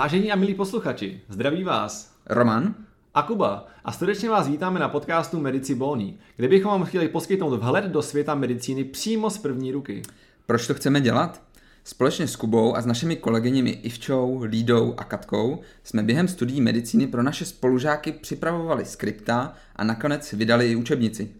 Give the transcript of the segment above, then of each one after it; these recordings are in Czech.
Vážení a milí posluchači, zdraví vás Roman a Kuba a srdečně vás vítáme na podcastu Medici Bony, kde bychom vám chtěli poskytnout vhled do světa medicíny přímo z první ruky. Proč to chceme dělat? Společně s Kubou a s našimi kolegyněmi Ivčou, Lídou a Katkou jsme během studií medicíny pro naše spolužáky připravovali skripta a nakonec vydali i učebnici.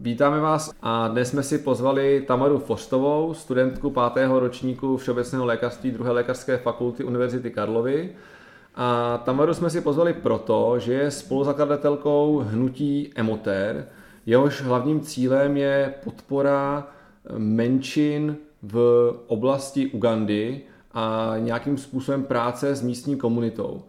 Vítáme vás a dnes jsme si pozvali Tamaru Fostovou, studentku pátého ročníku Všeobecného lékařství druhé lékařské fakulty Univerzity Karlovy. A Tamaru jsme si pozvali proto, že je spoluzakladatelkou hnutí Emoter, jehož hlavním cílem je podpora menšin v oblasti Ugandy a nějakým způsobem práce s místní komunitou.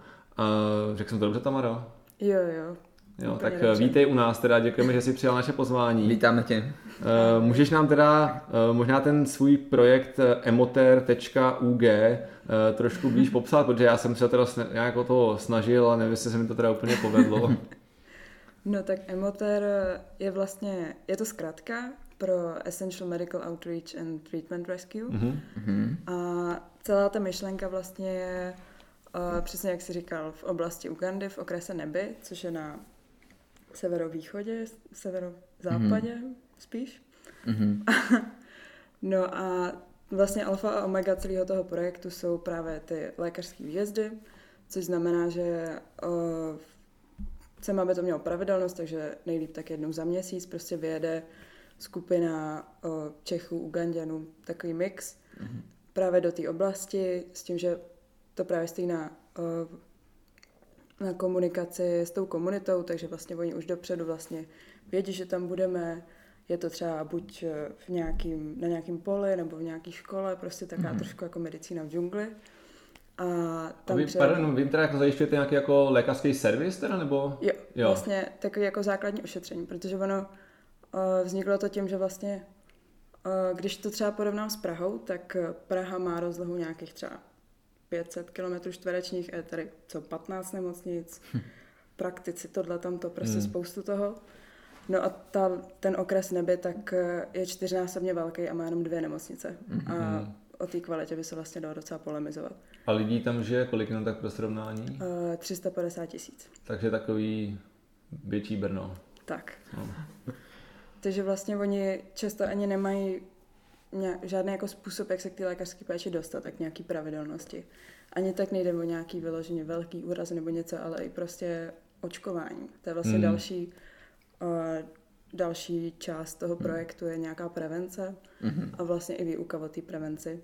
Řekl jsem to dobře, Tamara? Jo, jo. Jo, tak dobře. vítej u nás, teda děkujeme, že jsi přijal naše pozvání. Vítáme tě. Uh, můžeš nám teda uh, možná ten svůj projekt emoter.ug trošku blíž popsat, protože já jsem se teda nějak o to snažil a nevím, jestli se mi to teda úplně povedlo. no tak Emoter je vlastně, je to zkrátka pro Essential Medical Outreach and Treatment Rescue. Mm-hmm. A celá ta myšlenka vlastně je přesně jak jsi říkal, v oblasti Ugandy, v okrese Neby, což je na severovýchodě, severozápadě mm-hmm. spíš. Mm-hmm. no a vlastně alfa a omega celého toho projektu jsou právě ty lékařské výjezdy, což znamená, že uh, chceme, aby to mělo pravidelnost, takže nejlíp tak jednou za měsíc prostě vyjede skupina uh, Čechů, Uganděnů, takový mix mm-hmm. právě do té oblasti s tím, že to právě stojí na uh, na komunikaci s tou komunitou, takže vlastně oni už dopředu vlastně vědí, že tam budeme, je to třeba buď eh, v nějakým, na nějakém poli nebo v nějaké škole, prostě taková mm-hmm. trošku jako medicína v džungli. A tam a vy, třeba... pardon, vy teda jako zajišťujete nějaký jako lékařský servis teda, nebo? Jo, jo, vlastně takový jako základní ošetření, protože ono uh, vzniklo to tím, že vlastně uh, když to třeba porovnám s Prahou, tak Praha má rozlohu nějakých třeba 500 km čtverečních, je tady co 15 nemocnic, hm. praktici, tohle, tamto, prostě hmm. spoustu toho. No a ta, ten okres neby tak eh, je čtyřnásobně velký a má jenom dvě nemocnice. Hmm. A o té kvalitě by se vlastně dalo docela polemizovat. A lidí tam žije kolik jenom tak pro srovnání? Uh, 350 tisíc. Takže takový větší Brno. Tak. No. Takže vlastně oni často ani nemají žádný jako způsob, jak se k té lékařské péči dostat, tak nějaký pravidelnosti. Ani tak nejde o nějaký vyloženě velký úraz nebo něco, ale i prostě očkování. To je vlastně mm. další, uh, další část toho hmm. projektu, je nějaká prevence mm-hmm. a vlastně i výuka o té prevenci.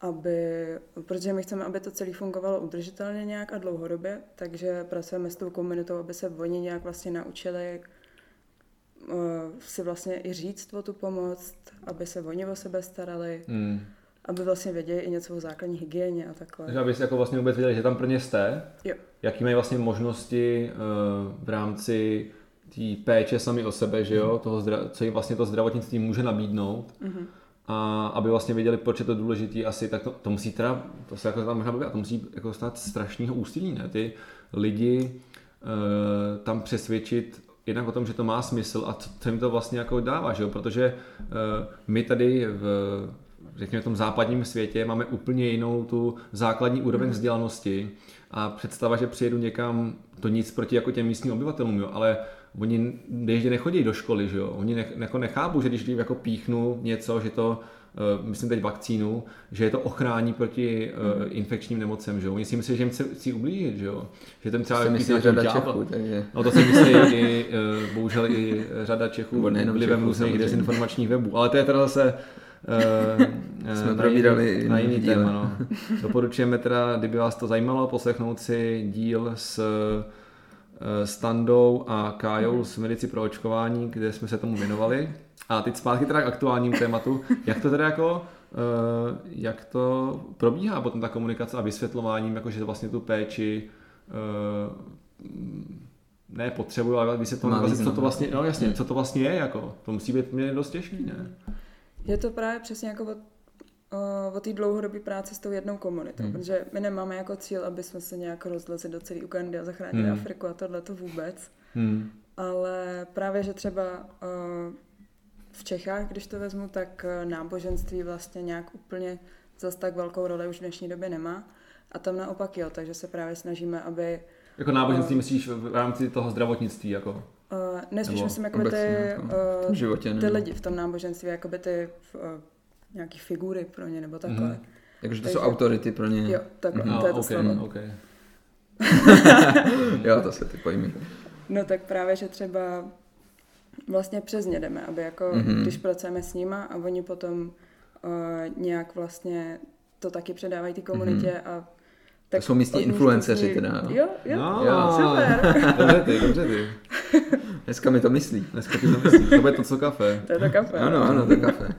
Aby, protože my chceme, aby to celé fungovalo udržitelně nějak a dlouhodobě, takže pracujeme s tou komunitou, aby se oni nějak vlastně naučili si vlastně i říct o tu pomoc, aby se oni o sebe starali, hmm. aby vlastně věděli i něco o základní hygieně a takhle. Takže aby si jako vlastně vůbec věděli, že tam pro ně jste, jo. jaký mají vlastně možnosti uh, v rámci té péče sami o sebe, že jo, toho zdra- co jim vlastně to zdravotnictví může nabídnout. Hmm. A aby vlastně věděli, proč je to důležité, asi tak to, to musí teda, to se jako tam možná a to musí jako stát strašného úsilí, ne? Ty lidi uh, tam přesvědčit jednak o tom, že to má smysl a co jim to vlastně jako dává, že jo? protože uh, my tady v řekněme v tom západním světě máme úplně jinou tu základní úroveň mhm. vzdělanosti a představa, že přijedu někam, to nic proti jako těm místním obyvatelům, jo, ale oni běžně nechodí do školy, že jo? oni nech, jako nechápu, že když jako píchnu něco, že to myslím teď vakcínu, že je to ochrání proti uh, infekčním nemocem, že jo. Oni si myslí, že jim chce, chci ublížit, že jo. Že ten třeba myslí řada Čechů, takže... No to si myslí i, uh, bohužel i řada Čechů vlivem různých dezinformačních webů. Ale to je teda zase uh, Jsme na, jiný, na jiný téma. No. Doporučujeme teda, kdyby vás to zajímalo, poslechnout si díl s Standou a Kájou z Medici pro očkování, kde jsme se tomu věnovali. A teď zpátky teda k aktuálním tématu. Jak to teda jako, uh, jak to probíhá potom ta komunikace a vysvětlováním, jakože vlastně tu péči uh, ne potřebuju, ale vysvětlovat, vlastně, co to vlastně, no jasně, hmm. co to vlastně je, jako, to musí být mě dost těžký, ne? Je to právě přesně jako o, o, té dlouhodobé práce s tou jednou komunitou, hmm. protože my nemáme jako cíl, aby jsme se nějak rozlezli do celé Ugandy a zachránili hmm. Afriku a tohle to vůbec. Hmm. Ale právě, že třeba v Čechách, když to vezmu, tak náboženství vlastně nějak úplně zase tak velkou roli už v dnešní době nemá. A tam naopak jo, takže se právě snažíme, aby... Jako náboženství uh, myslíš v rámci toho zdravotnictví, jako? Uh, ne, spíš myslím, jako ty, jako uh, životě, ty lidi v tom náboženství, jako by ty uh, nějaký figury pro ně, nebo takhle. Mm-hmm. Jakože to jsou autority pro ně. Jo, takhle, mm-hmm. to je to okay, slovo. Okay. jo, to se ty pojmy. No tak právě, že třeba vlastně přes ně jdeme, aby jako, mm-hmm. když pracujeme s nima a oni potom uh, nějak vlastně to taky předávají ty komunitě mm-hmm. a tak to jsou místní influenceři teda. Jo, jo, no, jo, super. dobře ty, dobře ty. Dneska mi to myslí. Dneska ti to myslí. To bude to, co kafe. To je to kafe. Ano, ano, to kafe.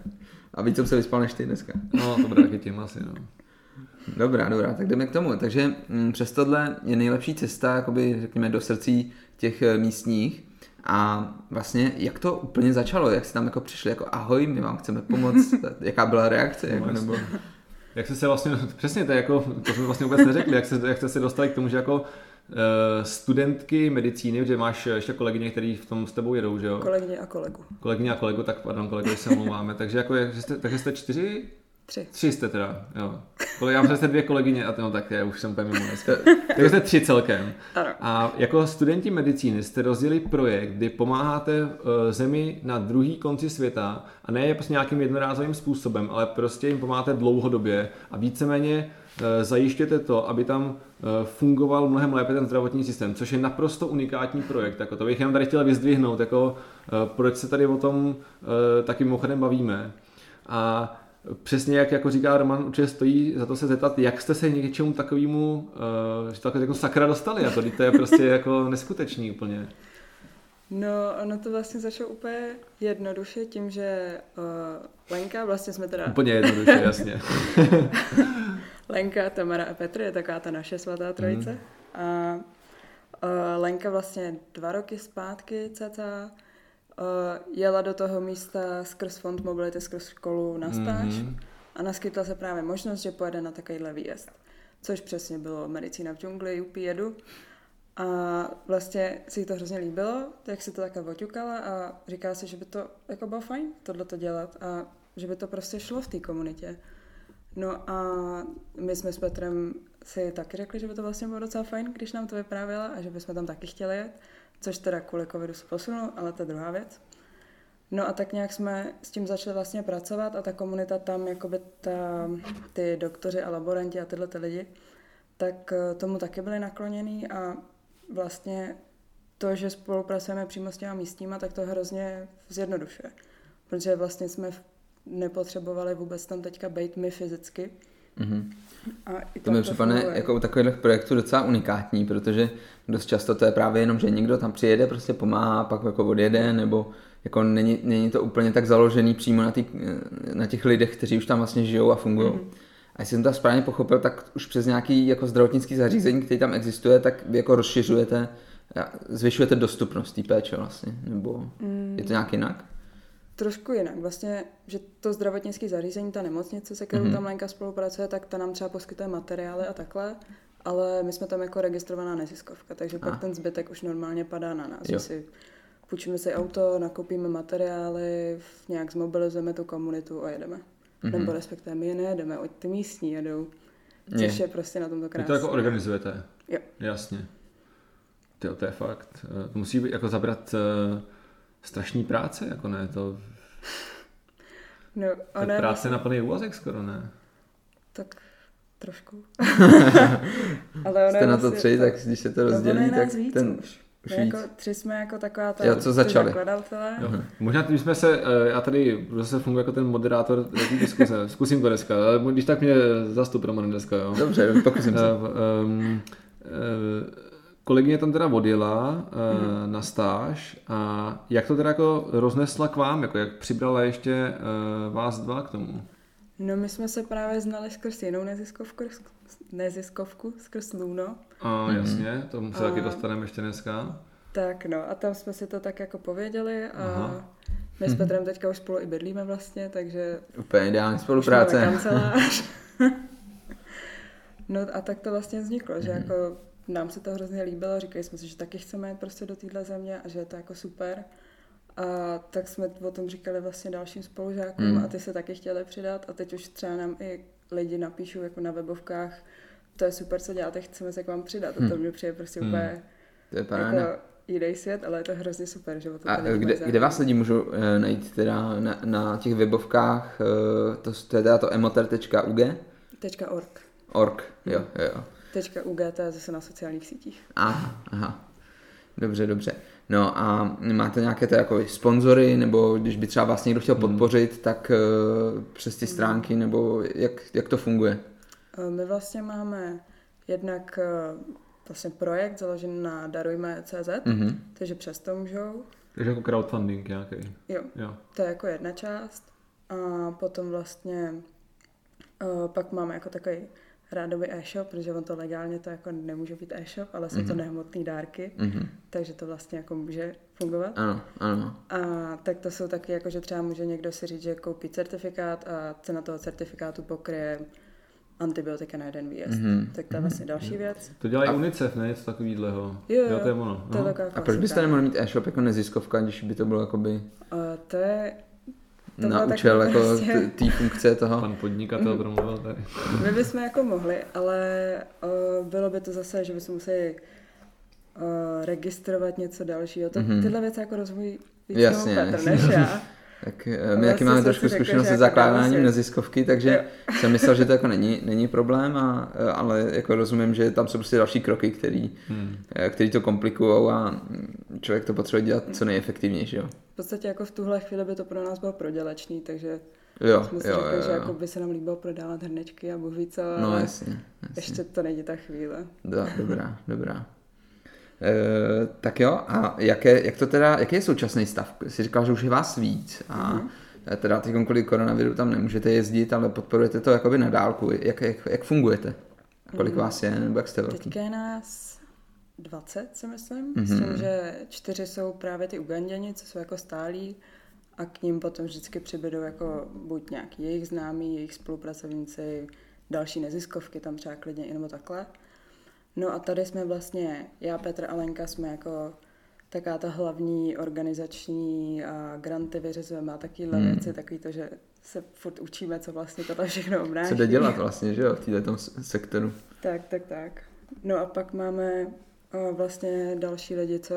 A víc jsem se vyspal než ty dneska. No, to bude taky tím asi, no. Dobrá, dobrá, tak jdeme k tomu. Takže m, mm, přes tohle je nejlepší cesta, jakoby, řekněme, do srdcí těch eh, místních. A vlastně, jak to úplně začalo? Jak jste tam jako přišli, jako ahoj, my vám chceme pomoct? Jaká byla reakce? Jako, nebo... Jak jste se vlastně, přesně to, jako, to jsme vlastně vůbec neřekli, jak, se, jak jste se dostali k tomu, že jako studentky medicíny, že máš ještě kolegyně, který v tom s tebou jedou, že jo? Kolegyně a kolegu. Kolegyně a kolegu, tak pardon, kolegu se omlouváme. takže jako, jste, takže jste čtyři Tři. Tři jste teda, jo. Já mám přesně dvě kolegyně a no tak já už jsem úplně mimo dneska. Takže jste tři celkem. Ano. A jako studenti medicíny jste rozjeli projekt, kdy pomáháte uh, zemi na druhý konci světa a ne prostě nějakým jednorázovým způsobem, ale prostě jim pomáháte dlouhodobě a víceméně zajištěte to, aby tam uh, fungoval mnohem lépe ten zdravotní systém, což je naprosto unikátní projekt. Jako to bych jenom tady chtěl vyzdvihnout, jako proč se tady o tom taky mimochodem bavíme. A přesně jak jako říká Roman, určitě stojí za to se zeptat, jak jste se něčemu takovému, uh, že to jako sakra dostali, jako to je prostě jako neskutečný úplně. No, ono to vlastně začalo úplně jednoduše tím, že uh, Lenka, vlastně jsme teda... Úplně jednoduše, jasně. Lenka, Tamara a Petr je taková ta naše svatá trojice. Mm. A uh, Lenka vlastně dva roky zpátky cca uh, jela do toho místa skrz Fond Mobility, skrz školu na stáž mm-hmm. a naskytla se právě možnost, že pojede na takovýhle výjezd. Což přesně bylo medicína v džungli, UP jedu. A vlastně si jí to hrozně líbilo, jak si to takhle oťukala a říká si, že by to jako bylo fajn tohle to dělat a že by to prostě šlo v té komunitě. No a my jsme s Petrem si taky řekli, že by to vlastně bylo docela fajn, když nám to vyprávěla a že bychom tam taky chtěli jet což teda kvůli covidu se posunul, ale to je druhá věc. No a tak nějak jsme s tím začali vlastně pracovat a ta komunita tam, jakoby ta, ty doktoři a laboranti a tyhle ty lidi, tak eh, tomu taky byli nakloněný a vlastně to, že spolupracujeme přímo s těma místníma, tak to hrozně zjednodušuje. Protože vlastně jsme nepotřebovali vůbec tam teďka být my fyzicky, Mm-hmm. A i to mi připadne jako u takových projektů docela unikátní, protože dost často to je právě jenom, že někdo tam přijede, prostě pomáhá, pak jako odjede, nebo jako není, není to úplně tak založený přímo na, tý, na těch lidech, kteří už tam vlastně žijou a fungují. Mm-hmm. A jestli jsem to správně pochopil, tak už přes nějaký jako zdravotnický zařízení, který tam existuje, tak vy jako rozšiřujete, zvyšujete dostupnost té péče vlastně, nebo mm. je to nějak jinak? Trošku jinak. Vlastně, že to zdravotnické zařízení, ta nemocnice, se kterou mm-hmm. tam Lenka spolupracuje, tak ta nám třeba poskytuje materiály a takhle, ale my jsme tam jako registrovaná neziskovka, takže a. pak ten zbytek už normálně padá na nás. Jo. Si půjčíme si auto, nakoupíme materiály, nějak zmobilizujeme tu komunitu a jedeme. Mm-hmm. Nebo respektive my nejedeme, ty místní jedou. Což je, je prostě na tomto krásné. Vy to jako organizujete? Jo. Jasně. Tyjo, to je fakt. To musí být jako zabrat uh strašný práce, jako ne, to... No, ona tak práce na plný úvazek skoro, ne? Tak trošku. Ale ona Jste na to vlastně tři, tak když se to rozdělí, tak víc ten... Už. Už jako tři jsme jako taková ta jo, co začali. Jo. Možná my jsme se, eh, já tady zase funguji jako ten moderátor té diskuse, zkusím to dneska, ale když tak mě zastup Roman dneska, jo. Dobře, pokusím se. Um, uh, kolegyně tam teda odjela uh, mm. na stáž a jak to teda jako roznesla k vám, jako jak přibrala ještě uh, vás dva k tomu? No my jsme se právě znali skrz jinou neziskovku, neziskovku skrz Luno. A mm. jasně, tomu se a... taky dostaneme ještě dneska. Tak no a tam jsme si to tak jako pověděli a Aha. my s Petrem teďka už spolu i bydlíme vlastně, takže Úplně ideální už spolupráce. kancelář. no a tak to vlastně vzniklo, že Mhm. jako nám se to hrozně líbilo, říkali jsme si, že taky chceme jít prostě do téhle země a že je to jako super. A tak jsme o tom říkali vlastně dalším spolužákům Mm. a ty se taky chtěli přidat a teď už třeba nám i lidi napíšou jako na webovkách, to je super, co děláte, chceme se k vám přidat. A to Mm. mě přijde prostě Mm. úplně To je jako jiný svět, ale je to hrozně super, že o to A kde, kde vás lidi můžou eh, najít teda na, na těch webovkách, eh, to, to je teda to emoter.ug? .org. Org, jo, jo, jo. Tečka .ug, to je zase na sociálních sítích. Aha, aha. Dobře, dobře. No a máte nějaké to jako sponzory, nebo když by třeba vás někdo chtěl podpořit, tak eh, přes ty stránky, nebo jak, jak to funguje? Eh, My vlastně máme jednak eh, vlastně projekt založený na darujme.cz, Mhm. takže přes to můžou. Takže jako crowdfunding nějaký. Jo, Jo. to je jako jedna část. A potom vlastně eh, pak máme jako takový rádový e-shop, protože on to legálně to jako nemůže být e-shop, ale jsou to nehmotné dárky, Mhm. takže to vlastně jako může fungovat. Ano, ano. A tak to jsou taky jako, že třeba může někdo si říct, že koupí certifikát a cena toho certifikátu pokryje antibiotika na jeden výjezd. Mhm. Tak to je vlastně další věc. To dělá i UNICEF, ne? Něco takového. Jo, jo, to je ono. To je taková A proč byste nemohli mít e-shop jako neziskovka, když by to bylo jakoby A to je... To na bylo účel takový jako prostě- té funkce toho? Pan podnikatel promluvil tady. My bychom jako mohli, ale uh, bylo by to zase, že bychom museli uh, registrovat něco dalšího. To, Mhm. Tyhle věci jako víc Jasně, Petr než já. Tak eh, my jaký zase máme trošku zkušenost se jako zakládáním si- neziskovky, takže jsem myslel, že to jako není, není problém, a, eh, ale jako rozumím, že tam jsou prostě další kroky, který, Hmm. eh, který to komplikují a člověk to potřebuje dělat co nejefektivnější, jo. V podstatě jako v tuhle chvíli by to pro nás bylo prodělečný, takže Jo, jsme si jo, řekli, jo, že jako jo. by se nám líbilo prodávat hrnečky a bůh ví co, No ale jasně, jasně. ještě to není ta chvíle. Do, dobrá, dobrá. E, tak jo, a jaké, jak to teda, jaký je současný stav? Jsi říkal, že už je vás víc a Mhm. mm-hmm. teda teď kvůli koronaviru tam nemůžete jezdit, ale podporujete to jakoby na dálku. Jak, jak, jak fungujete? Kolik Mhm. vás je, nebo jak jste velký? Teďka je nás 20, si myslím, Mhm. s tím, že čtyři jsou právě ty Uganděni, co jsou jako stálí a k ním potom vždycky přibydou jako buď nějaký jejich známí, jejich spolupracovníci, další neziskovky tam třeba klidně i nebo takhle. No a tady jsme vlastně, já, Petr a Lenka jsme jako taká ta hlavní organizační a granty vyřizujeme a takovýhle Hmm. věci, takový to, že se furt učíme, co vlastně tohle všechno obnáší. Co jde dělat vlastně, že jo, v této sektoru? Tak, tak, tak. No a pak máme o, vlastně další lidi, co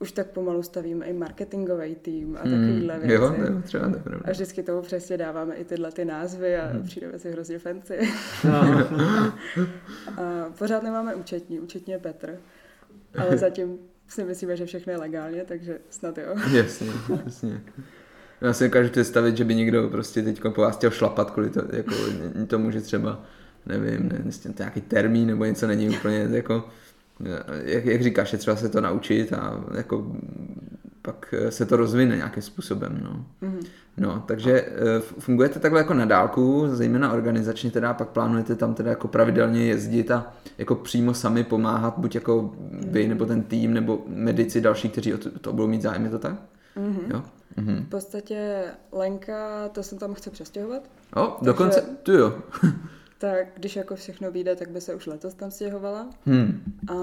už tak pomalu stavíme i marketingový tým a takovýhle Hmm, věci. Jo, to je třeba to je pravda. A vždycky tomu přesně dáváme i tyhle ty názvy a Hmm. přijdeme si hrozně fancy. a pořád nemáme účetní, účetní je Petr. Ale zatím si myslíme, že všechno je legálně, takže snad jo. Jasně, jasně. Já si dokážu představit, že by někdo prostě teď po vás chtěl šlapat kvůli to, jako, tomu, že třeba, nevím, ne, nějaký termín nebo něco není úplně jako, jak, jak říkáš, je třeba se to naučit a jako pak se to rozvine nějakým způsobem, no. Mhm. No, takže eh, fungujete takhle jako na dálku, zejména organizačně teda, pak plánujete tam teda jako pravidelně jezdit a jako přímo sami pomáhat, buď jako vy nebo ten tým, nebo medici další, kteří o to, to budou mít zájem, je to tak? Mhm. Jo? Mhm. V podstatě Lenka, to se tam chce přestěhovat, O, dokonce, tu jo. Tak když jako všechno vyjde, tak by se už letos tam stěhovala. Hmm. A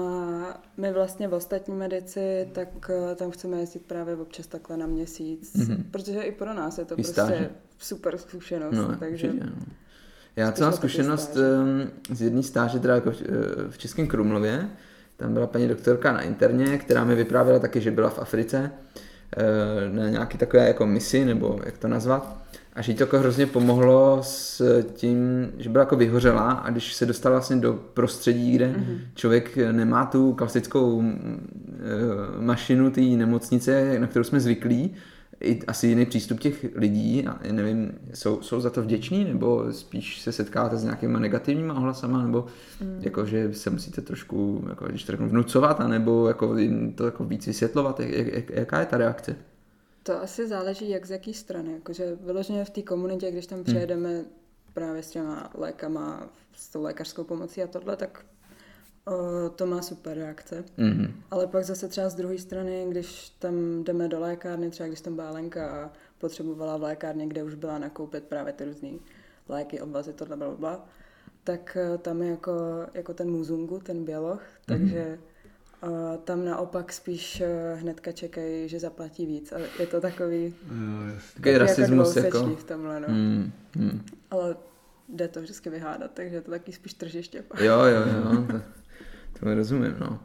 my vlastně v ostatní medici, tak eh, tam chceme jezdit právě občas takhle na měsíc, mm-hmm. protože i pro nás je to I prostě stáže. super zkušenost. No, takže určitě, no. Já co mám zkušenost um, z jedné stáže teda jako v, eh, v Českém Krumlově. Tam byla paní doktorka na interně, která mi vyprávěla taky, že byla v Africe eh, na nějaký takové jako misi, nebo jak to nazvat. A že jí to jako hrozně pomohlo s tím, že byla jako vyhořelá a když se dostala vlastně do prostředí, kde mm-hmm. člověk nemá tu klasickou eh, mašinu té nemocnice, na kterou jsme zvyklí, i asi jiný přístup těch lidí, a já nevím, jsou, jsou za to vděční, nebo spíš se setkáváte s nějakýma negativníma ohlasama, nebo mm. jako, že se musíte trošku, jako, když to řeknu, vnucovat, anebo jako to jako víc vysvětlovat, jak, jak, jaká je ta reakce? To asi záleží jak z jaký strany. Jakože vyloženě v té komunitě, když tam přijedeme právě s těma lékama, s tou lékařskou pomocí a tohle, tak O, to má super reakce. Mm-hmm. Ale pak zase třeba z druhé strany, když tam jdeme do lékárny, třeba když tam byla Lenka a potřebovala v lékárně, kde už byla nakoupit právě ty různé léky, obvazy, tohle, bla, bla, tak eh, tam je jako, jako ten muzungu, ten běloch, mm-hmm. A tam naopak spíš eh, hnedka čekají, že zaplatí víc. A je to takový, no, takový jako rasismus. Jako... v tomhle, no. Mm, mm. Ale jde to vždycky vyhádat, takže je to taky spíš tržiště. Jo, jo, jo, to, to rozumím, no.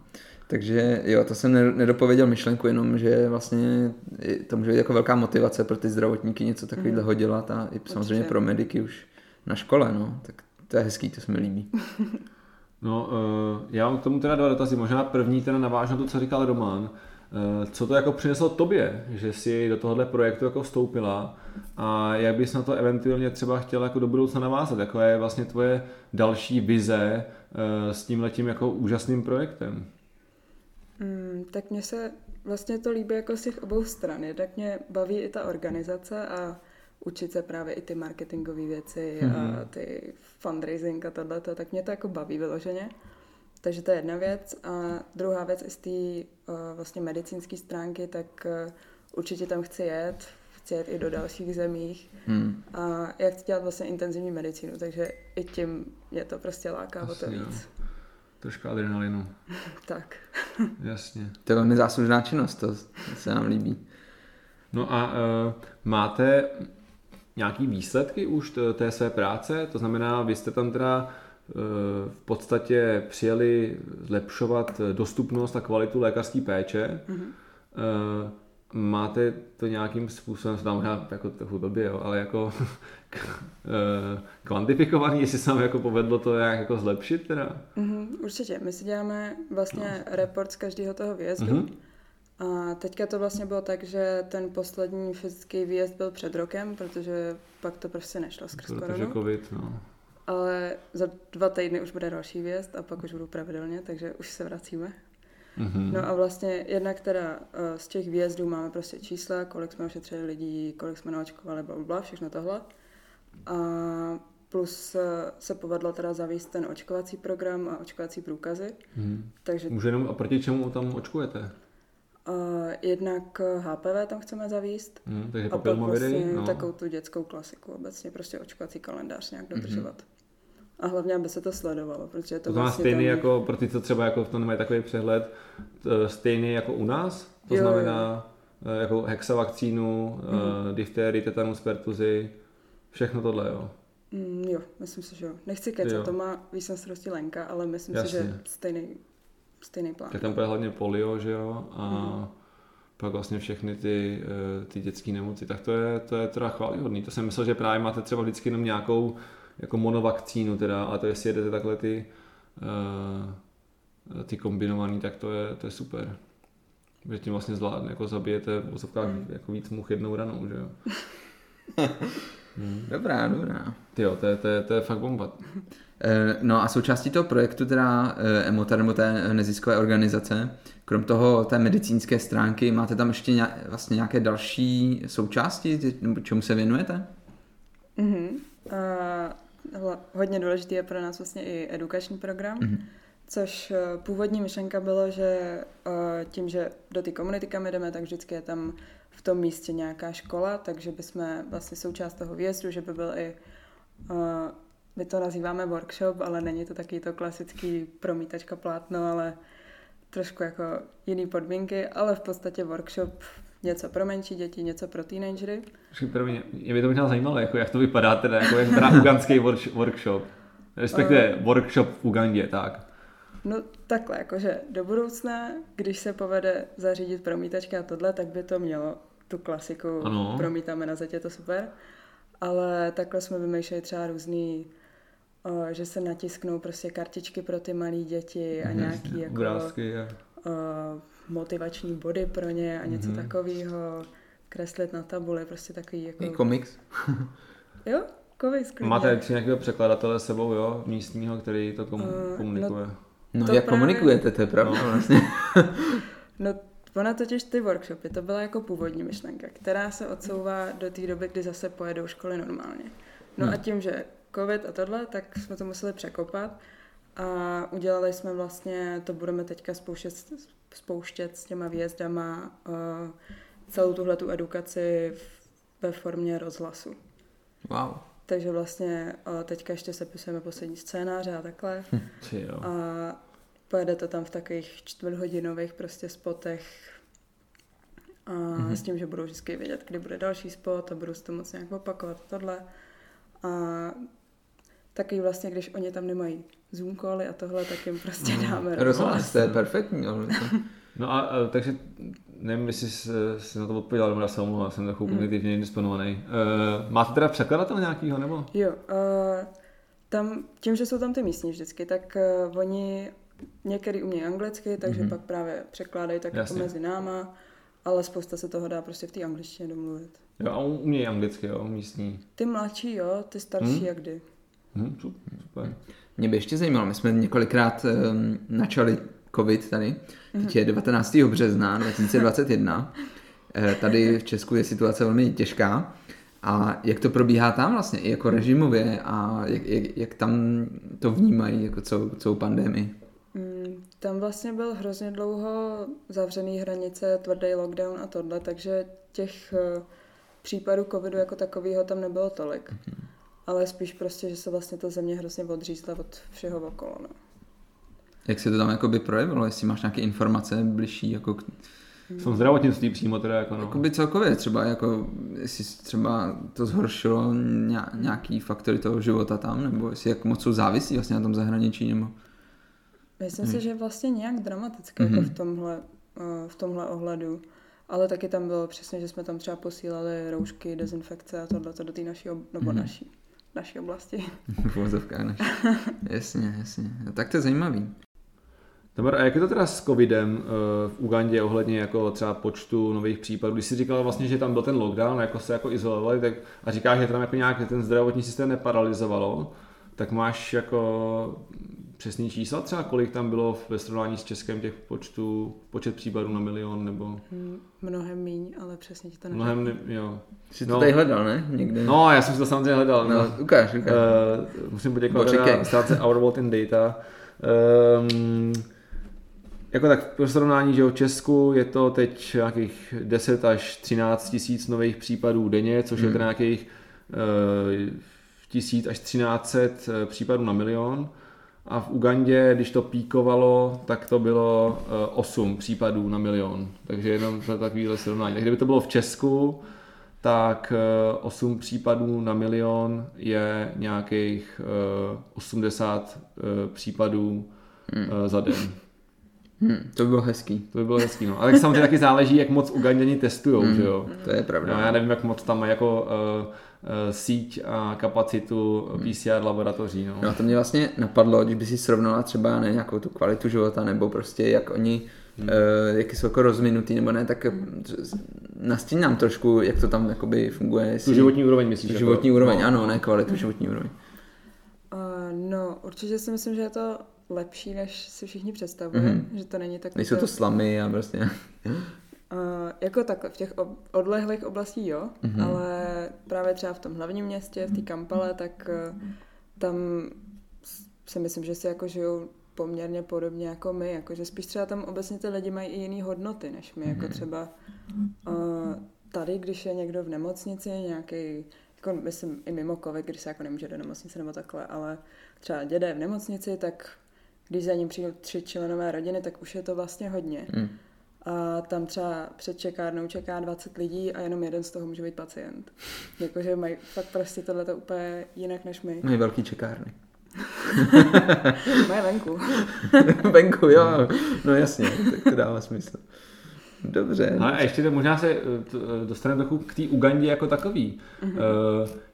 Takže jo, to jsem nedopověděl myšlenku, jenom že vlastně to může být jako velká motivace pro ty zdravotníky něco takového mm. dělat a i samozřejmě Určitě. pro mediky už na škole, no. Tak to je hezký, to se mi líbí. No, uh, já mám k tomu teda dva dotazy. Možná první teda navážu na to, co říkal Roman. Uh, co to jako přineslo tobě, že jsi do tohohle projektu jako vstoupila a jak bys na to eventuálně třeba chtěla jako do budoucna navázat? Jako je vlastně tvoje další vize uh, s tím letím jako úžasným projektem? Mm, tak mně se vlastně to líbí jako z těch obou stran. Tak mě baví i ta organizace a učit se právě i ty marketingové věci mm-hmm. a mhm. ty fundraising a tohleto, tak mě to jako baví vyloženě. Takže to je jedna věc. A druhá věc i z té uh, vlastně medicínské stránky, tak uh, určitě tam chci jet, chci jet i do dalších zemích hmm. a já chci dělat vlastně intenzivní medicínu, takže i tím mě to prostě láká o to víc. Jo. Trošku adrenalinu. tak. Jasně. To je velmi záslužná činnost, to se nám líbí. No a uh, máte nějaký výsledky už té své práce? To znamená, vy jste tam teda eh, v podstatě přijeli zlepšovat dostupnost a kvalitu lékařské péče. Mm-hmm. Máte to nějakým způsobem, to možná jako trochu blbě, jo, ale jako eh, kvantifikovaný, jestli se nám jako povedlo to nějak jako zlepšit teda? Mm-hmm, určitě. My si děláme vlastně no. report z každého toho výjezdu. Mm-hmm a teďka to vlastně bylo tak, že ten poslední fyzický výjezd byl před rokem, protože pak to prostě nešlo skrz protože koronu. covid, no. Ale za dva týdny už bude další výjezd a pak už budu pravidelně, takže už se vracíme. Mm-hmm. No a vlastně jednak teda eh, z těch výjezdů máme prostě čísla, kolik jsme ošetřili lidí, kolik jsme naočkovali, bla, bla, všechno tohle. A plus eh, se povedlo teda zavíst ten očkovací program a očkovací průkazy. Mm. Takže... Může jenom a proti čemu tam očkujete? Uh, jednak HPV tam chceme zavíst. Hmm, takže a pak vlastně no. takovou tu dětskou klasiku obecně, prostě očkovací kalendář nějak mhm. dodržovat. Mm-hmm. A hlavně, aby se to sledovalo, protože to, to vlastně stejný tam... jako, pro ty, co třeba jako v tom mají takový přehled, stejný jako u nás, to jo, znamená jo. Eh, jako hexavakcínu, mm-hmm. diftéry, tetanus, pertuzy, všechno tohle, jo. Mm, jo, myslím si, že jo. Nechci kecat, to má starosti Lenka, ale myslím Jasně. si, že stejný stejný plán. Tak tam bude hlavně polio, že jo, a hmm. pak vlastně všechny ty, eh, ty dětské nemoci, tak to je, to je teda chválihodný. To jsem myslel, že právě máte třeba vždycky jenom nějakou jako monovakcínu teda, a to jestli jedete takhle ty, uh, ty kombinovaný, tak to je, to je super. Že tím vlastně zvládne, jako zabijete v hmm. jako víc much jednou ranou, že jo. Hmm. Dobrá, dobrá. Jo, to je, to, je, to je fakt bomba. Eh, no a součástí toho projektu teda EMOTA nebo té neziskové organizace, krom toho té medicínské stránky, máte tam ještě nějak, vlastně nějaké další součásti, čemu se věnujete? Mm-hmm. Uh, hodně důležitý je pro nás vlastně i edukační program, mm-hmm. což původní myšlenka bylo, že uh, tím, že do té komunity, kam jdeme, tak vždycky je tam v tom místě nějaká škola, takže bychom vlastně součást toho výjezdu, že by byl i uh, my to nazýváme workshop, ale není to taky to klasický promítačka plátno, ale trošku jako jiný podmínky, ale v podstatě workshop něco pro menší děti, něco pro teenagery. Pro mě, mě by to možná zajímalo, jako jak to vypadá teda, jako jak vypadá ugandský workshop, respektive uh, workshop v Ugandě, tak. No takhle, jakože do budoucna, když se povede zařídit promítačka a tohle, tak by to mělo tu klasiku, ano. promítáme na zetě, to super. Ale takhle jsme vymýšleli třeba různý o, že se natisknou prostě kartičky pro ty malé děti a mm, nějaký jako obrázky, a... o, motivační body pro ně a něco mm-hmm. takového, kreslit na tabuli, prostě takový jako... I komiks. jo, komiks. Klidně. Máte třeba nějakého překladatele sebou, jo, místního, který to komu- uh, komunikuje? No, no to jak právě... komunikujete, to je pravda no. vlastně. no Ona totiž ty workshopy, to byla jako původní myšlenka, která se odsouvá do té doby, kdy zase pojedou školy normálně. No hmm. a tím, že covid a tohle, tak jsme to museli překopat A udělali jsme vlastně, to budeme teďka spouštět, spouštět s těma výjezdama, uh, celou tuhle tu edukaci v, ve formě rozhlasu. Wow. Takže vlastně uh, teďka ještě sepisujeme poslední scénáře a takhle. Či jo. A pojede to tam v takových čtvrthodinových prostě spotech a mm-hmm. s tím, že budou vždycky vědět, kdy bude další spot a budou si to moc nějak opakovat tohle. A taky vlastně, když oni tam nemají Zoom a tohle, tak jim prostě dáme Rozhlas, to je perfektní. ale to- No a, a takže nevím, jestli jsi, na to odpověděl, nebo já se omlouvám, jsem trochu kognitivně indisponovaný. Uh, máte teda překladatel nějakýho, nebo? Jo, uh, tam, tím, že jsou tam ty místní vždycky, tak uh, oni některý umějí anglicky, takže Mhm. mm-hmm. pak právě překládají tak Jasně. jako mezi náma, ale spousta se toho dá prostě v té angličtině domluvit. Jo, a umějí anglicky, jo, místní. Ty mladší, jo, ty starší hmm. jak kdy. Su- super. Mě by ještě zajímalo, my jsme několikrát um, načali covid tady, teď je 19. března 2021, Eh, tady v Česku je situace velmi těžká a jak to probíhá tam vlastně, i jako režimově a jak, jak, jak tam to vnímají jako celou, celou pandemii? Mm, tam vlastně byl hrozně dlouho zavřený hranice, tvrdý lockdown a tohle, takže těch eh, případů covidu jako takového tam nebylo tolik. Mhm. Ale spíš prostě, že se vlastně ta země hrozně odřízla od všeho okolo. No. Jak se to tam jakoby projevilo, jestli máš nějaké informace bližší, jako, k- V tom zdravotnictví přímo teda jako no. jakoby celkově třeba, jako, jestli třeba to zhoršilo ně- nějaký faktory toho života tam, nebo jestli jak moc jsou závislí vlastně na tom zahraničí, nebo... Myslím Hmm. si, že vlastně nějak dramatické Mhm. jako v tomhle, eh, v tomhle ohledu. Ale taky tam bylo přesně, že jsme tam třeba posílali roušky, dezinfekce a tohle do té naší, ob- nebo Mhm. naší, naší oblasti. v naši. Jasně, jasně. No, tak to je zajímavý. Tamar, a jak je to teda s covidem eh, v Ugandě ohledně jako třeba počtu nových případů? Když jsi říkal vlastně, že tam byl ten lockdown, jako se jako izolovali, tak a říkáš, že tam jako nějak ten zdravotní systém neparalizovalo, tak máš jako přesný čísla třeba, kolik tam bylo ve srovnání s Českem těch počtů, počet případů na milion nebo Mm, Mnohem míň, ale přesně ti to neřeknu. mnohem, ne, jo. Jsi No. to tady hledal, ne? Někde. No, já jsem si to samozřejmě hledal. no No. ukáž, ukáž. Uh, musím poděkovat teda státce Our World in Data. Um, jako tak pro srovnání, že v Česku je to teď nějakých 10 až 13 tisíc nových případů denně, což je Hmm. teda nějakých uh, 1000 až 1300 eh, případů na milion. A v Ugandě, když to píkovalo, tak to bylo uh, 8 případů na milion. Takže jenom to takovýhle srovnání. Takže kdyby to bylo v Česku, tak eh, 8 případů na milion je nějakých eh, 80 eh, případů eh, za den. Hm, to by bylo hezký. To by bylo hezký, no. Ale tak samozřejmě taky záleží, jak moc Uganděni testujou, Hmm. že jo. To je pravda. No, já nevím, jak moc tam mají jako uh, uh, síť a kapacitu PCR laboratoří, no. No a to mě vlastně napadlo, když by si srovnala třeba ne, nějakou tu kvalitu života, nebo prostě jak oni, hmm. uh, jak jsou jako rozvinutý, nebo ne, tak nastín nám trošku, jak to tam jakoby funguje. Tu jestli- životní úroveň myslíš? tu jako? životní úroveň, no. ano, ne kvalitu, životní úroveň. Uh, no, určitě si myslím, že je to lepší, než si všichni představujeme, Mhm. že to není tak Nejsou to slamy a prostě... Uh, jako takhle, v těch ob- odlehlých oblastí jo, Mhm. mm-hmm. ale právě třeba v tom hlavním městě, v té Kampale, tak uh, tam si myslím, že si jako žijou poměrně podobně jako my, jakože spíš třeba tam obecně ty lidi mají i jiné hodnoty než my, jako třeba uh, tady, když je někdo v nemocnici, nějaký, jako myslím i mimo covid, když se jako nemůže do nemocnice nebo takhle, ale třeba děda je v nemocnici, tak když za ním přijdou tři členové rodiny, tak už je to vlastně hodně. Hm. A tam třeba před čekárnou čeká 20 lidí a jenom jeden z toho může být pacient. Jakože mají fakt prostě tohleto úplně jinak než my. Mají velký čekárny. Mají venku. Venku, jo. No jasně, tak to dává smysl. Dobře. No a ještě to možná se eh, eh, dostaneme trochu k té Ugandě jako takový. Mm-hmm.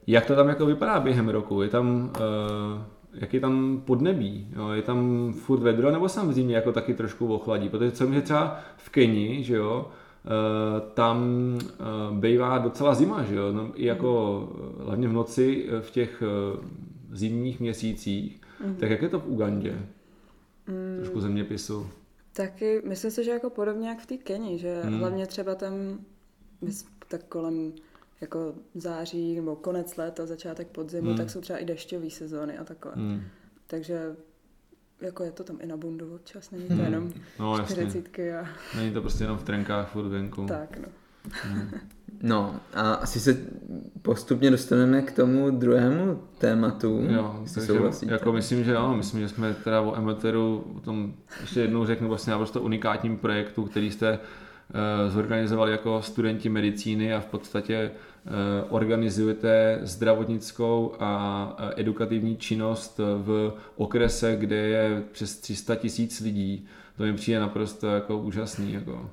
Jak to tam jako vypadá během roku? Je tam, eh, jak je tam podnebí? Jo? Je tam furt vedro nebo se tam v zimě jako taky trošku ochladí? Protože co že třeba v Keni, že jo, eh, tam eh, bývá docela zima, že jo, no, i jako eh, hlavně v noci v těch zimních měsících. Tak jak je to v Ugandě? Trošku zeměpisu. Taky, myslím si, že jako podobně jak v té Keni, že Hmm. hlavně třeba tam tak kolem jako září nebo konec léta, začátek podzimu, Hmm. tak jsou třeba i dešťové sezóny a takhle. Hmm. Takže jako je to tam i na bundu občas, není to hmm. jenom no, čtyřicítky a... Není to prostě jenom v trenkách furt venku. Tak, no. Hmm. No a asi se postupně dostaneme k tomu druhému tématu. Jo, takže jako myslím, že ano, myslím, že jsme teda o Emeteru o tom ještě jednou řeknu vlastně naprosto unikátním projektu, který jste uh, zorganizovali jako studenti medicíny a v podstatě uh, organizujete zdravotnickou a edukativní činnost v okrese, kde je přes 300 tisíc lidí. To mi přijde naprosto jako úžasný. Jako.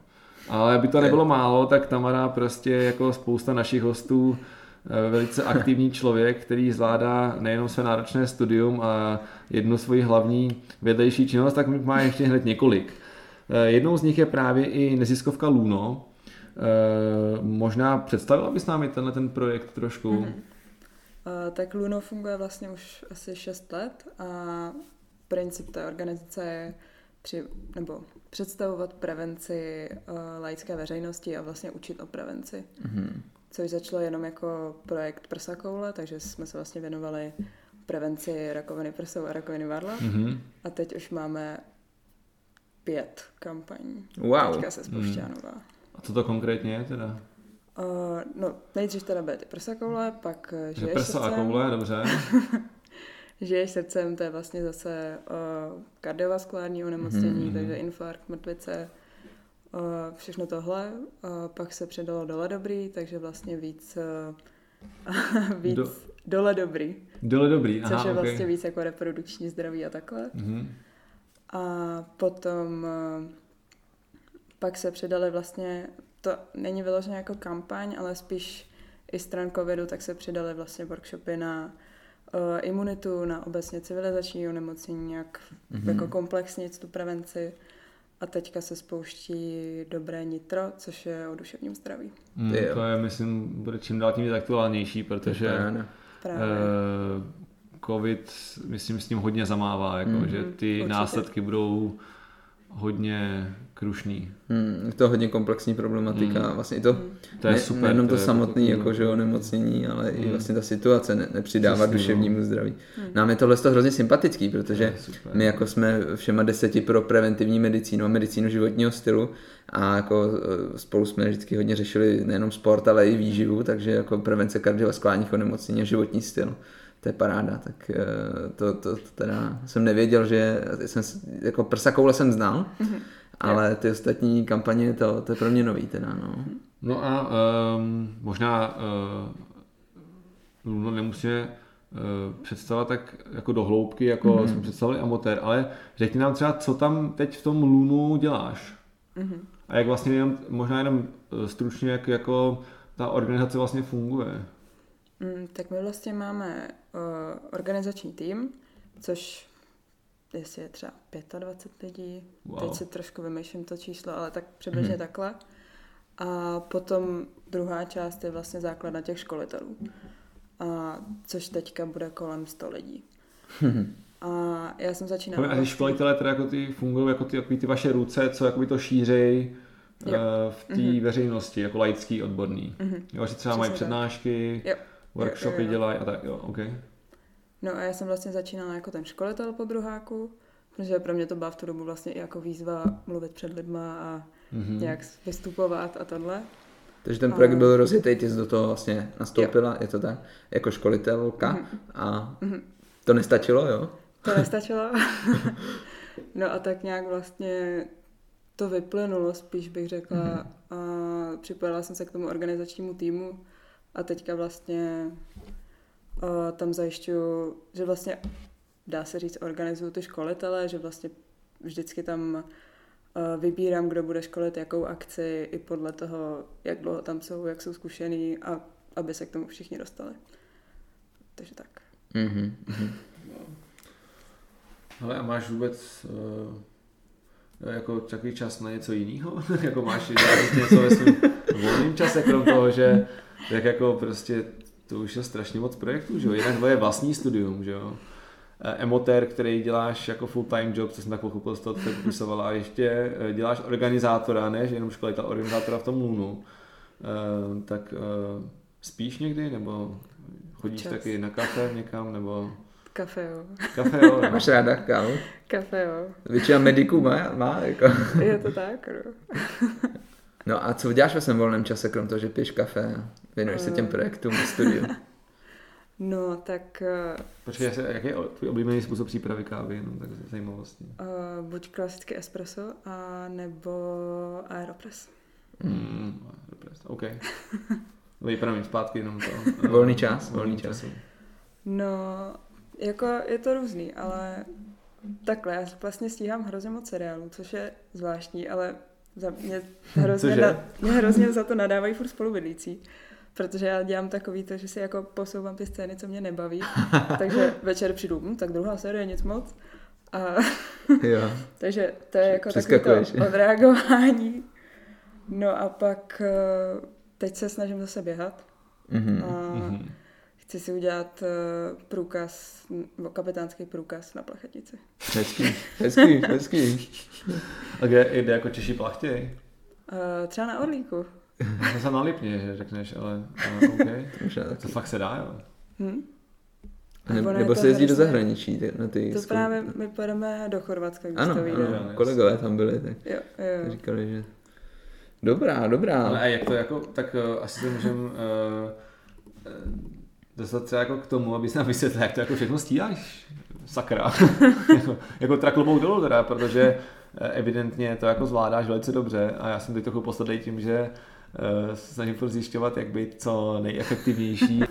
Ale aby to nebylo málo, tak Tamara prostě jako spousta našich hostů eh, velice aktivní člověk, který zvládá nejenom své náročné studium a jednu svoji hlavní vedlejší činnost, tak má ještě hned několik. Eh, jednou z nich je právě i neziskovka Luno. Eh, možná představila bys nám i tenhle ten projekt trošku? Mm-hmm. Tak Luno funguje vlastně už asi 6 let a princip té organizace je při, nebo představovat prevenci uh, laické veřejnosti a vlastně učit o prevenci. Mm-hmm. Což začalo jenom jako projekt prsa koule, takže jsme se vlastně věnovali prevenci rakoviny prsou a rakoviny varla. Mm-hmm. A teď už máme pět kampaní. Wow. Teďka se spouští mm. nová. A co to konkrétně je teda? Uh, no, nejdřív teda byly ty prsa koule, pak uh, žiješ Prsa a koule, dobře. žiješ srdcem, to je vlastně zase uh, kardiovaskulární onemocnění, mm-hmm. takže infarkt, mrtvice, uh, všechno tohle. Uh, pak se předalo dole dobrý, takže vlastně víc, uh, víc Do... dole dobrý. Dole dobrý, aha, Což je okay. vlastně víc jako reprodukční zdraví a takhle. Mm-hmm. A potom uh, pak se přidali vlastně, to není vyloženě jako kampaň, ale spíš i stran covidu, tak se přidali vlastně workshopy na uh, imunitu, na obecně civilizační onemocnění, jak mm-hmm. jako komplexně tu prevenci. A teďka se spouští dobré nitro, což je o duševním zdraví. Mm, to je, myslím, bude čím dál tím víc aktuálnější, protože Právě. Uh, covid, myslím, s tím hodně zamává, jako, mm, že ty určitě. následky budou hodně krušný. Hmm, je to hodně komplexní problematika. Hmm. Vlastně i to, hmm. to je ne, super, nejenom to, to samotné jako, že onemocnění, ale hmm. i vlastně ta situace ne, nepřidává Přesný, duševnímu no. zdraví. Hmm. Nám je tohle to hrozně sympatický, protože my jako jsme všema deseti pro preventivní medicínu a medicínu životního stylu a jako e, spolu jsme vždycky hodně řešili nejenom sport, ale i výživu, takže jako prevence kardiovaskulárních onemocnění a životní styl to je paráda, tak e, to, to, to teda jsem nevěděl, že jsem, jako prsa koule jsem znal, mm-hmm ale ty ostatní kampaně, to, to je pro mě nový teda, no. No a um, možná uh, Luno nemusíme uh, představovat tak jako do hloubky, jako mm-hmm. jsme představili Amotér, ale řekni nám třeba, co tam teď v tom Lunu děláš. Mm-hmm. A jak vlastně jenom, možná jenom eh, stručně, jak jako ta organizace vlastně funguje. Mm, tak my vlastně máme uh, organizační tým, což jestli je třeba 25 lidí, wow. teď si trošku vymýšlím to číslo, ale tak přibližně hmm. takhle. A potom druhá část je vlastně základna těch školitelů, a což teďka bude kolem 100 lidí. Hmm. A já jsem začínala... A ty školitelé teda jako ty fungují jako ty, jako ty vaše ruce, co jako by to šířej jo. Uh, v té mm-hmm. veřejnosti, jako laický, odborný. Mm-hmm. Jo, že třeba Přesně mají přednášky, jo. Workshopy jo, jo, jo. dělají a tak, jo, ok. No a já jsem vlastně začínala jako ten školitel po druháku, protože pro mě to byla v tu dobu vlastně i jako výzva mluvit před lidma a mm-hmm. nějak vystupovat a tohle. Takže ten projekt a... byl rozjetý, ty jsi do toho vlastně nastoupila, jo. je to tak, jako školitelka mm-hmm. a mm-hmm. to nestačilo, jo? To nestačilo. no a tak nějak vlastně to vyplynulo, spíš bych řekla. Mm-hmm. A připojila jsem se k tomu organizačnímu týmu a teďka vlastně uh, tam zajišťuju, že vlastně dá se říct, organizuju ty školitele, že vlastně vždycky tam uh, vybírám, kdo bude školit jakou akci i podle toho, jak dlouho tam jsou, jak jsou zkušený a aby se k tomu všichni dostali. Takže tak. Mm-hmm. Ale a máš vůbec uh, jako takový čas na něco jiného? jako máš něco ve svém volném čase, krom toho, že jak jako prostě to už je strašně moc projektů, že jo? Jinak to je vlastní studium, že jo? Eh, emotér, který děláš jako full-time job, co jsem tak pochopil z toho, co popisovala, a ještě eh, děláš organizátora, ne, že jenom školitel organizátora v tom Lunu, eh, tak spíš někdy, nebo chodíš Čas. taky na kafe někam, nebo... Kafe, jo. Kafe, jo. no. Máš ráda kávu? Kafe, jo. Většina mediků má, má jako. Je to tak, no. No a co děláš ve svém volném čase, krom toho, že piješ kafe a věnuješ se těm Eh. projektům v studiu? No, tak uh, Počkej, jak- jaký je tvůj oblíbený způsob přípravy kávy? No, tak zajímavostí. uh, buď klasicky espresso, a nebo aeropress. Mm, dobré, OK. Vypadám jim zpátky jenom to. Volný čas, volný čas. No, jako je to různý, ale takhle, já vlastně stíhám hrozně moc seriálů, což je zvláštní, ale za mě hrozně, Cože? na, mě hrozně za to nadávají furt spolubydlící. Protože já dělám takový to, že si jako posouvám ty scény, co mě nebaví. Takže večer přijdu, hm, tak druhá série, nic moc. A, Jo. takže to je jako to odreagování. No a pak eh, teď se snažím zase běhat. Mhm. A Mhm. Chci si udělat eh, průkaz, nebo kapitánský průkaz na plachetnici. Hezký, hezký, hezký. A kde jde jako Češi plachtěj? Eh, třeba na Orlíku. Jsem se na Lipně, že řekneš, ale uh, OK. To fakt se dá, jo. Hm? Ne, nebo to se jezdí do hrozně- zahraničí ty- na ty To zkou- právě my pojedeme do Chorvatska, když Ano, to vyjde. ano, kolegové tam byli, tak Jo, jo. říkali, že... Dobrá, dobrá. Ale a jak to jako, tak uh, asi se můžeme uh, dostat třeba jako k tomu, abys nám vysvětlil, jak to jako všechno stíháš. Sakra. jako, jako teda klobouk dolů teda, protože eh, evidentně to jako zvládáš velice dobře a já jsem teď trochu posledný tím, že uh, se snažím furt zjišťovat, jak být co nejefektivnější, uh,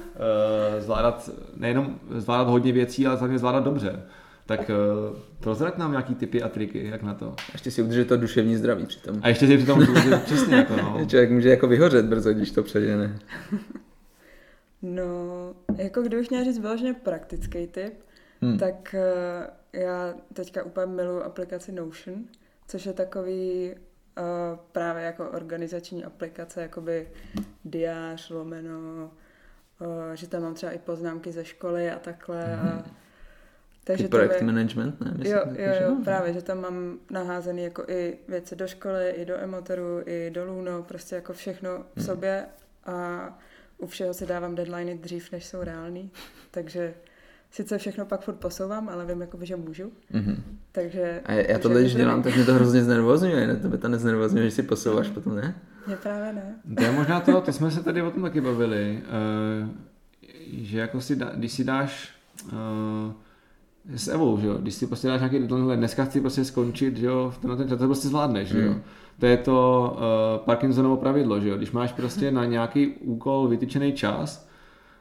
zvládat, nejenom zvládat hodně věcí, ale hlavně zvládat dobře. Tak uh, prozrať nám nějaký typy a triky, jak na to. Ještě si udržet to duševní zdraví přitom. A ještě si přitom přesně jako no. Člověk může jako vyhořet brzo, když to předěne. No, jako kdybych měla říct vyloženě praktický tip, Hm. hmm. tak eh, já teďka úplně miluji aplikaci Notion, což je takový uh, právě jako organizační aplikace, jakoby diář, lomeno, uh, že tam mám třeba i poznámky ze školy a takhle. A, Taky takže projekt to je, management, ne? Myslím, Jo, jo, jo, no. právě, že tam mám naházený jako i věci do školy, i do Emotoru, i do Luno, prostě jako všechno v Hmm. sobě a u všeho si dávám deadliny dřív, než jsou reální, takže sice všechno pak furt posouvám, ale vím, jakoby, že můžu, Mhm. takže... A já tohle, když dělám, tak mě to hrozně znervozňuje. Ne? Tebe to neznervozňuje, že si posouváš potom, ne? Mě právě ne. To je možná to, to jsme se tady o tom taky bavili, eh, že jako si dá, když si dáš eh, s Evou, že jo, když si prostě dáš nějaký deadline, dneska chci prostě skončit, že jo, v tenhle ten čas, to prostě zvládneš, že jo. Hmm. To je to uh, Parkinsonovo pravidlo, že jo, když máš prostě na nějaký úkol vytyčený čas,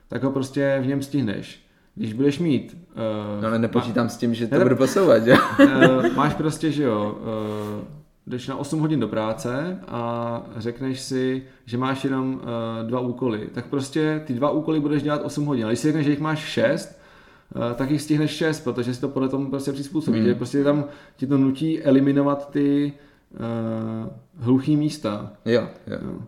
tak ho prostě v něm stihneš. Když budeš mít... Uh, No ale nepočítám s tím, že to Ne, budu posouvat, že? Eh, máš prostě, že jo, uh, jdeš na 8 hodin do práce a řekneš si, že máš jenom uh, dva úkoly, tak prostě ty dva úkoly budeš dělat 8 hodin. A když si řekneš, že jich máš 6, uh, tak jich stihneš 6, protože si to podle tomu prostě přizpůsobí. Hmm. Že prostě tam ti to nutí eliminovat ty uh, hluchý místa. Jo, jo. Jo.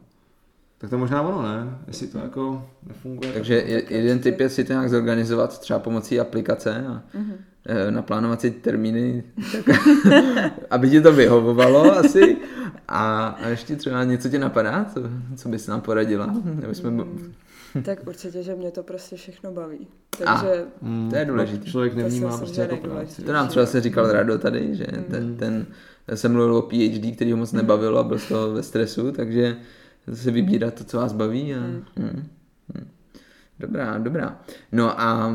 Tak to možná ono, ne? Jestli to jako nefunguje. Takže je, jeden typ je si to nějak zorganizovat třeba pomocí aplikace a Mhm. eh, naplánovat si termíny, tak, aby ti to vyhovovalo asi. A, a ještě třeba něco ti napadá, co, co bys nám poradila? Aby jsme, Mm, tak určitě, že mě to prostě všechno baví. A. Takže Mm, to je důležitý. Člověk nevnímá prostě jako práci. to nám třeba se říkal Rado tady, že ten, ten jsem mluvil o PhD, který ho moc nebavilo a byl z toho ve stresu, takže se vybírat to, co vás baví. A, Mm. mm. Mm. Dobrá, dobrá. No a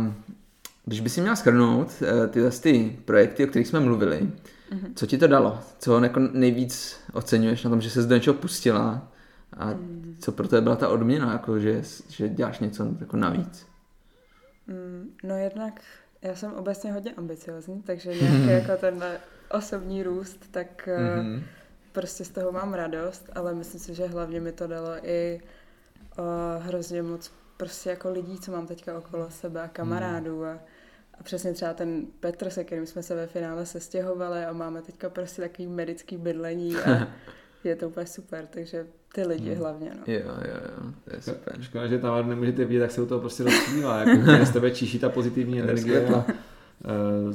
když by si měla schrnout eh, tyhle ty projekty, o kterých jsme mluvili, Mhm. co ti to dalo? Co jako nejvíc oceňuješ na tom, že se do něčeho pustila a Mhm. co pro tebe byla ta odměna, jako že, že děláš něco jako navíc? Mm, no jednak já jsem obecně hodně ambiciozní, takže nějaký jako ten osobní růst, tak mm-hmm. Mhm. prostě z toho mám radost, ale myslím si, že hlavně mi to dalo i uh, hrozně moc prostě jako lidí, co mám teďka okolo sebe a kamarádů a, a přesně třeba ten Petr, se kterým jsme se ve finále sestěhovali a máme teďka prostě takový medický bydlení a je to úplně super, takže ty lidi hlavně, no. Jo, jo, jo, to je super. Škoda, že tam nemůžete vidět, tak se u toho prostě rozplývá, jako z tebe čiší ta pozitivní energie. A, eh,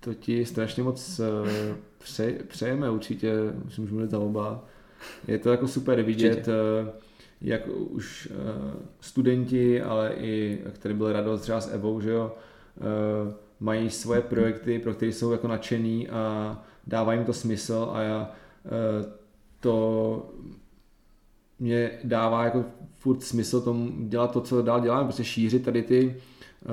to ti strašně moc eh, pře, přejeme určitě, si můžu mluvit za oba. Je to jako super vidět, Určitě. eh, jak už studenti, ale i, který byl radost třeba s Evou, že jo, mají svoje projekty, pro které jsou jako nadšený a dává jim to smysl a já, to mě dává jako furt smysl tomu dělat to, co dál děláme, prostě šířit tady ty uh,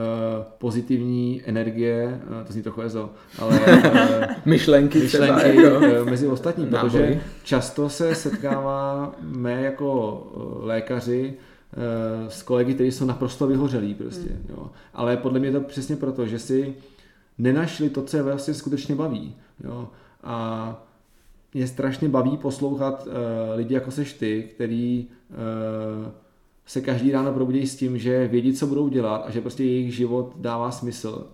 pozitivní energie, uh, to zní trochu ezo, ale uh, myšlenky, myšlenky třeba, jako mezi ostatní, protože často se setkáváme jako lékaři s kolegy, kteří jsou naprosto vyhořelí prostě, mm. jo. ale podle mě to přesně proto, že si nenašli to, co je vlastně skutečně baví, jo. a mě strašně baví poslouchat uh, lidi jako seš ty, který uh, se každý ráno probudí s tím, že vědí, co budou dělat a že prostě jejich život dává smysl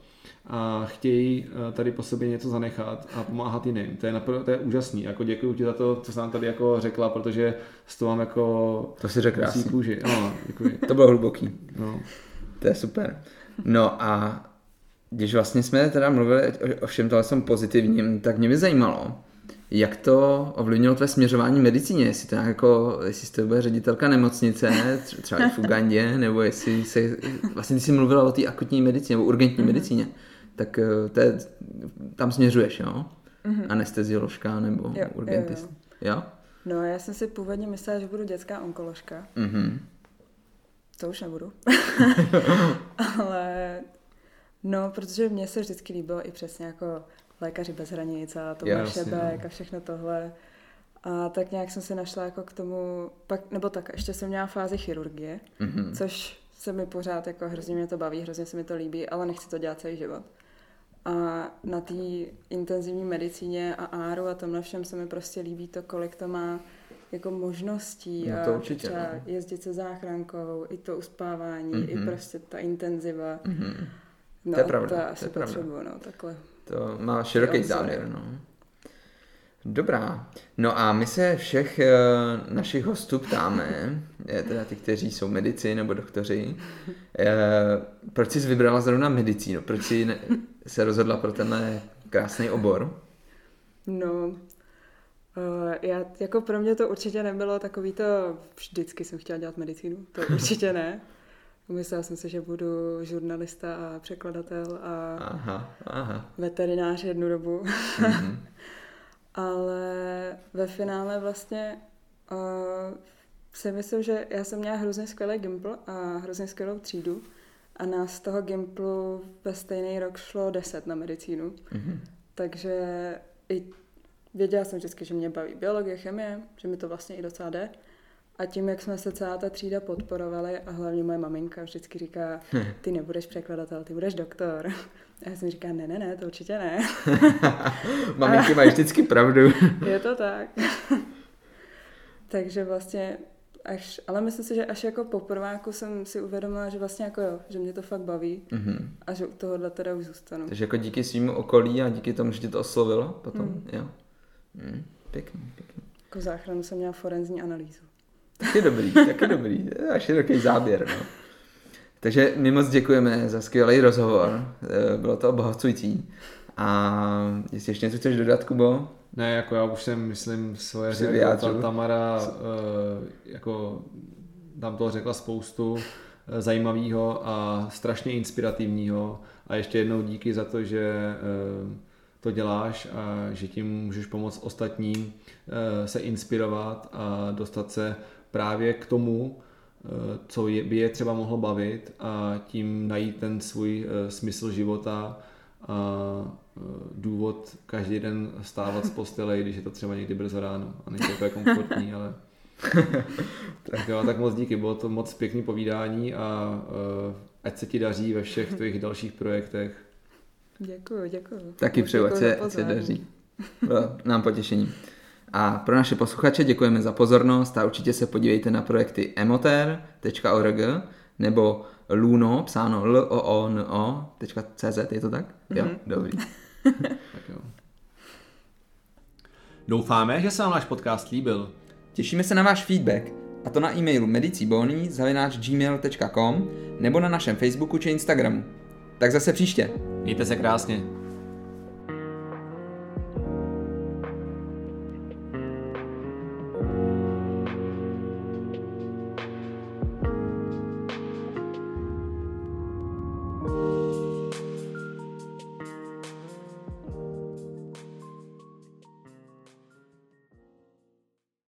a chtějí uh, tady po sobě něco zanechat a pomáhat jiným. To je, napr- to je úžasný. Jako děkuji ti za to, co jsi nám tady jako řekla, protože s to mám jako... To si řekl krásně. Kůži. No, děkuji. to bylo hluboký. No. To je super. No a když vlastně jsme teda mluvili o všem tohle pozitivním, tak mě by zajímalo, jak to ovlivnilo tvé směřování medicíně? Jestli to jako, jestli jste bude ředitelka nemocnice, třeba i v Ugandě, nebo jestli se, vlastně ty jsi mluvila o té akutní medicíně, nebo urgentní mm-hmm. medicíně, tak eh, to je, tam směřuješ, jo? Mm-hmm. Anestezioložka nebo jo, urgentist. Jo, jo. jo? No, já jsem si původně myslela, že budu dětská onkoložka. Mm-hmm. To už nebudu. Ale no, protože mně se vždycky líbilo i přesně jako Lékaři bez hranic a to Šebek no. a všechno tohle. A tak nějak jsem si našla jako k tomu, pak, nebo tak, ještě jsem měla fázi chirurgie, mm-hmm. což se mi pořád, jako hrozně mě to baví, hrozně se mi to líbí, ale nechci to dělat celý život. A na té intenzivní medicíně a áru a tomhle všem se mi prostě líbí to, kolik to má jako možností no to určitě, třeba no. jezdit se záchrankou, i to uspávání, mm-hmm. i mhm. prostě ta intenziva. Mm-hmm. No, to je pravda. To asi potřebuju, no, takhle. To má široký záměr, no. Dobrá. No a my se všech uh, našich hostů ptáme, teda ty, kteří jsou medici nebo doktoři, uh, proč jsi vybrala zrovna medicínu? Proč jsi ne- se rozhodla pro tenhle krásný obor? No, uh, já, jako pro mě to určitě nebylo takový to, vždycky jsem chtěla dělat medicínu, to určitě ne. Myslela jsem si, že budu žurnalista a překladatel a aha, aha. veterinář jednu dobu. Mm-hmm. Ale ve finále vlastně uh, si myslím, že já jsem měla hrozně skvělý gimpl a hrozně skvělou třídu a nás z toho gimplu ve stejný rok šlo deset na medicínu. Mm-hmm. Takže i věděla jsem vždycky, že mě baví biologie, chemie, že mi to vlastně i docela jde. A tím, jak jsme se celá ta třída podporovali a hlavně moje maminka vždycky říká, ty nebudeš překladatel, ty budeš doktor. A já jsem říká, ne, ne, ne, to určitě ne. Maminky mají vždycky pravdu. je to tak. Takže vlastně až, ale myslím si, že až jako po prváku jsem si uvědomila, že vlastně jako jo, že mě to fakt baví mm-hmm. a že u tohohle teda už zůstanu. Takže jako díky svým okolí a díky tomu, že tě to oslovilo potom, mm. jo. Mm, pěkný, pěkný. Jako záchranu jsem měla forenzní analýzu. Taky dobrý, taky dobrý. A široký záběr, no. Takže my moc děkujeme za skvělý rozhovor. Eh, bylo to obohacující. A jestli ještě něco chceš dodat, Kubo? Ne, jako já už jsem, myslím, svoje řekl. Tamara eh, jako tam toho řekla spoustu eh, zajímavého a strašně inspirativního. A ještě jednou díky za to, že to děláš a že tím můžeš pomoct ostatním se inspirovat a dostat se právě k tomu, eh, co je, by je třeba mohlo bavit a tím najít ten svůj eh, smysl života a eh, důvod každý den stávat z postele, když je to třeba někdy brzo ráno a není to komfortní, ale tak jo, tak moc díky, bylo to moc pěkný povídání a ať se ti daří ve všech tvých dalších projektech. Děkuji, děkuji. Taky přeju, ať se, se daří. Bylo nám potěšení. A pro naše posluchače děkujeme za pozornost a určitě se podívejte na projekty emoter.org nebo luno, psáno l o o n o.cz, je to tak? Mm-hmm. Jo, dobrý. tak jo. Doufáme, že se vám náš podcast líbil. Těšíme se na váš feedback, a to na e-mailu medicibony nebo na našem Facebooku či Instagramu. Tak zase příště. Mějte se krásně.